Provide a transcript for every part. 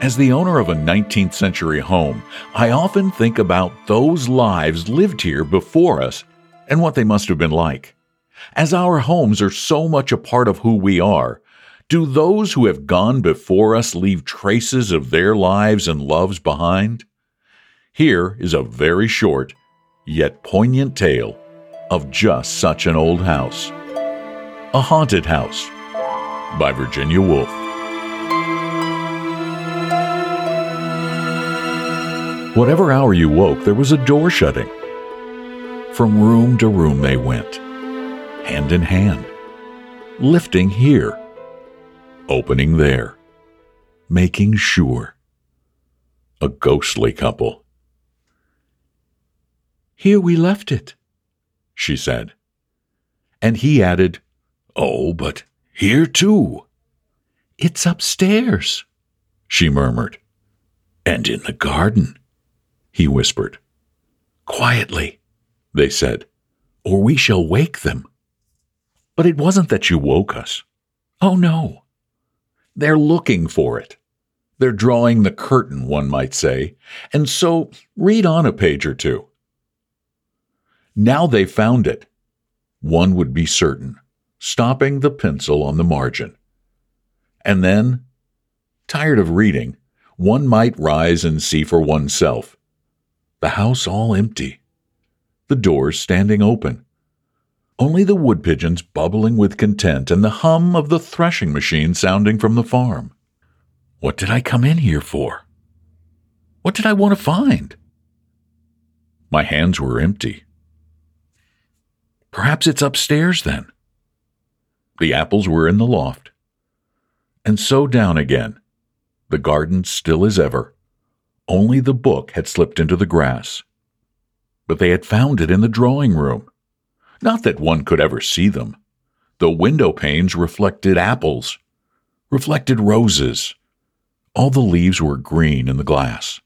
As the owner of a 19th century home, I often think about those lives lived here before us and what they must have been like. As our homes are so much a part of who we are, do those who have gone before us leave traces of their lives and loves behind? Here is a very short, yet poignant tale of just such an old house. A Haunted House by Virginia Woolf. Whatever hour you woke, there was a door shutting. From room to room they went, hand in hand, lifting here, opening there, making sure. A ghostly couple. Here we left it, she said. And he added, Oh, but here too. It's upstairs, she murmured. And in the garden, he whispered. Quietly, they said, or we shall wake them. But it wasn't that you woke us. Oh, no. They're looking for it. They're drawing the curtain, one might say, and so read on a page or two. Now they found it. One would be certain stopping the pencil on the margin. And then, tired of reading, one might rise and see for oneself. The house all empty. The doors standing open. Only the wood pigeons bubbling with content and the hum of the threshing machine sounding from the farm. What did I come in here for? What did I want to find? My hands were empty. Perhaps it's upstairs then. The apples were in the loft. And so down again, the garden still as ever. Only the book had slipped into the grass. But they had found it in the drawing room. Not that one could ever see them. The window panes reflected apples, reflected roses. All the leaves were green in the glass.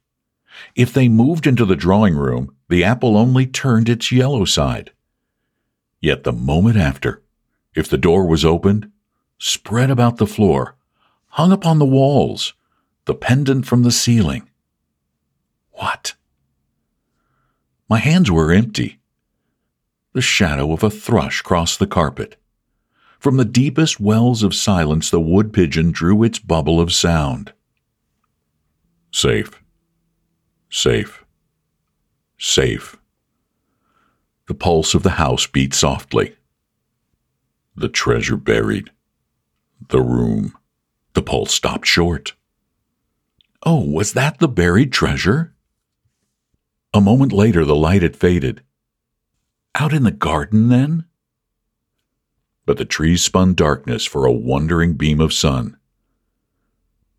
If they moved into the drawing room, the apple only turned its yellow side. Yet the moment after, if the door was opened, spread about the floor, hung upon the walls, the pendant from the ceiling. What? My hands were empty. The shadow of a thrush crossed the carpet. From the deepest wells of silence, the wood pigeon drew its bubble of sound. Safe. Safe. Safe. The pulse of the house beat softly. The treasure buried. The room. The pulse stopped short. Oh, was that the buried treasure? A moment later, the light had faded. Out in the garden, then? But the trees spun darkness for a wandering beam of sun.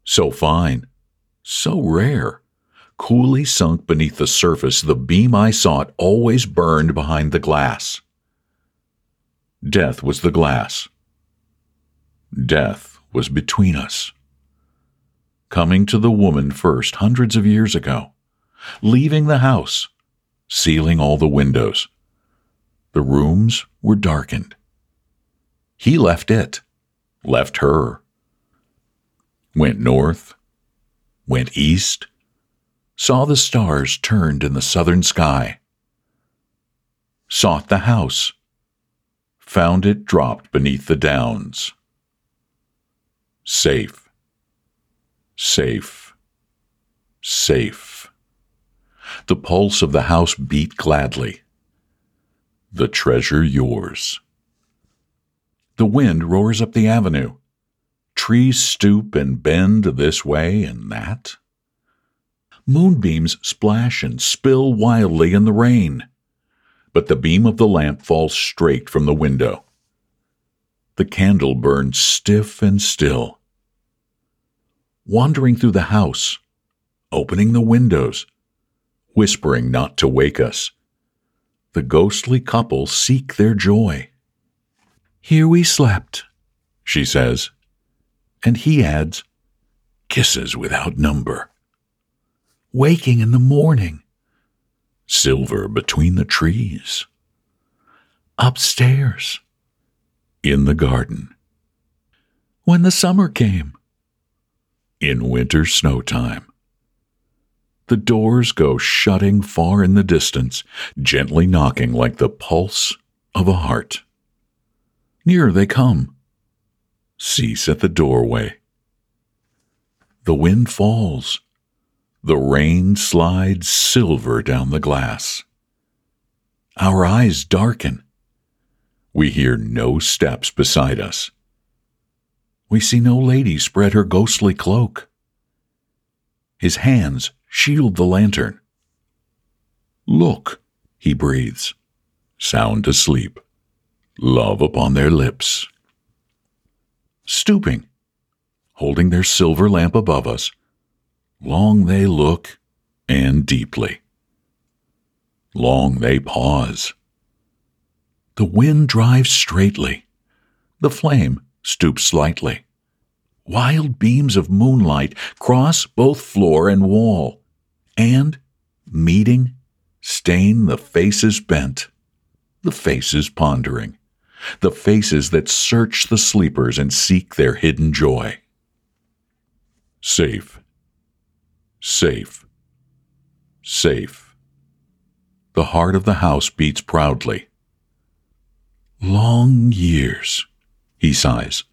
So fine, so rare, coolly sunk beneath the surface, the beam I sought always burned behind the glass. Death was the glass. Death was between us. Coming to the woman first hundreds of years ago, leaving the house, sealing all the windows. The rooms were darkened. He left it, left her. Went north, went east, saw the stars turned in the southern sky. Sought the house, found it dropped beneath the downs. Safe, safe, safe. The pulse of the house beat gladly. The treasure yours. The wind roars up the avenue. Trees stoop and bend this way and that. Moonbeams splash and spill wildly in the rain but the beam of the lamp falls straight from the window. The candle burns stiff and still. Wandering through the house, opening the windows, whispering not to wake us. The ghostly couple seek their joy. Here we slept, she says, and he adds, kisses without number. Waking in the morning, silver between the trees. Upstairs, in the garden. When the summer came, in winter snow time. The doors go shutting far in the distance, gently knocking like the pulse of a heart. Nearer they come, cease at the doorway. The wind falls, the rain slides silver down the glass. Our eyes darken. We hear no steps beside us. We see no lady spread her ghostly cloak. His hands shield the lantern. Look, he breathes, sound asleep, love upon their lips. Stooping, holding their silver lamp above us, long they look and deeply. Long they pause. The wind drives straightly. The flame stoops slightly. Wild beams of moonlight cross both floor and wall, and, meeting, stain the faces bent, the faces pondering, the faces that search the sleepers and seek their hidden joy. Safe, safe, safe. The heart of the house beats proudly. Long years, he sighs.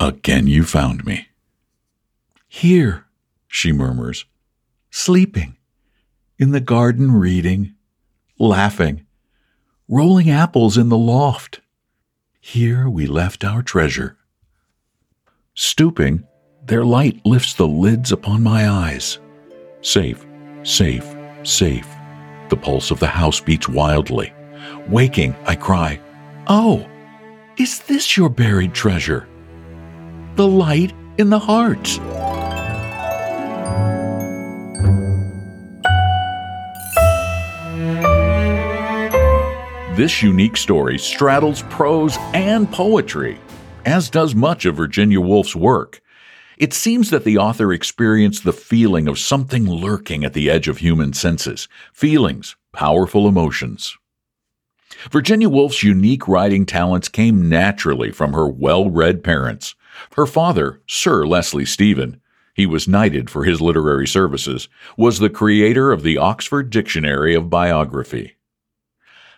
Again you found me. Here, she murmurs, sleeping, in the garden reading, laughing, rolling apples in the loft. Here we left our treasure. Stooping, their light lifts the lids upon my eyes. Safe, safe, safe. The pulse of the house beats wildly. Waking, I cry, Oh, is this your buried treasure? The light in the heart. This unique story straddles prose and poetry, as does much of Virginia Woolf's work. It seems that the author experienced the feeling of something lurking at the edge of human senses, feelings, powerful emotions. Virginia Woolf's unique writing talents came naturally from her well read parents. Her father, Sir Leslie Stephen, he was knighted for his literary services, was the creator of the Oxford Dictionary of Biography.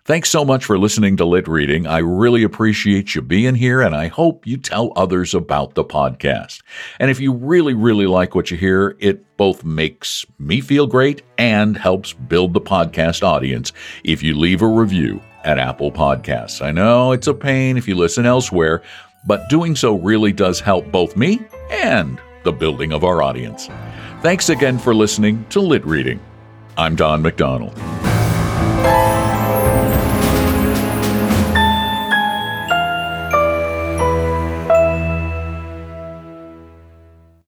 Thanks so much for listening to Lit Reading. I really appreciate you being here, and I hope you tell others about the podcast. And if you really, really like what you hear, it both makes me feel great and helps build the podcast audience if you leave a review at Apple Podcasts. I know it's a pain if you listen elsewhere, but doing so really does help both me and the building of our audience. Thanks again for listening to Lit Reading. I'm Don McDonald.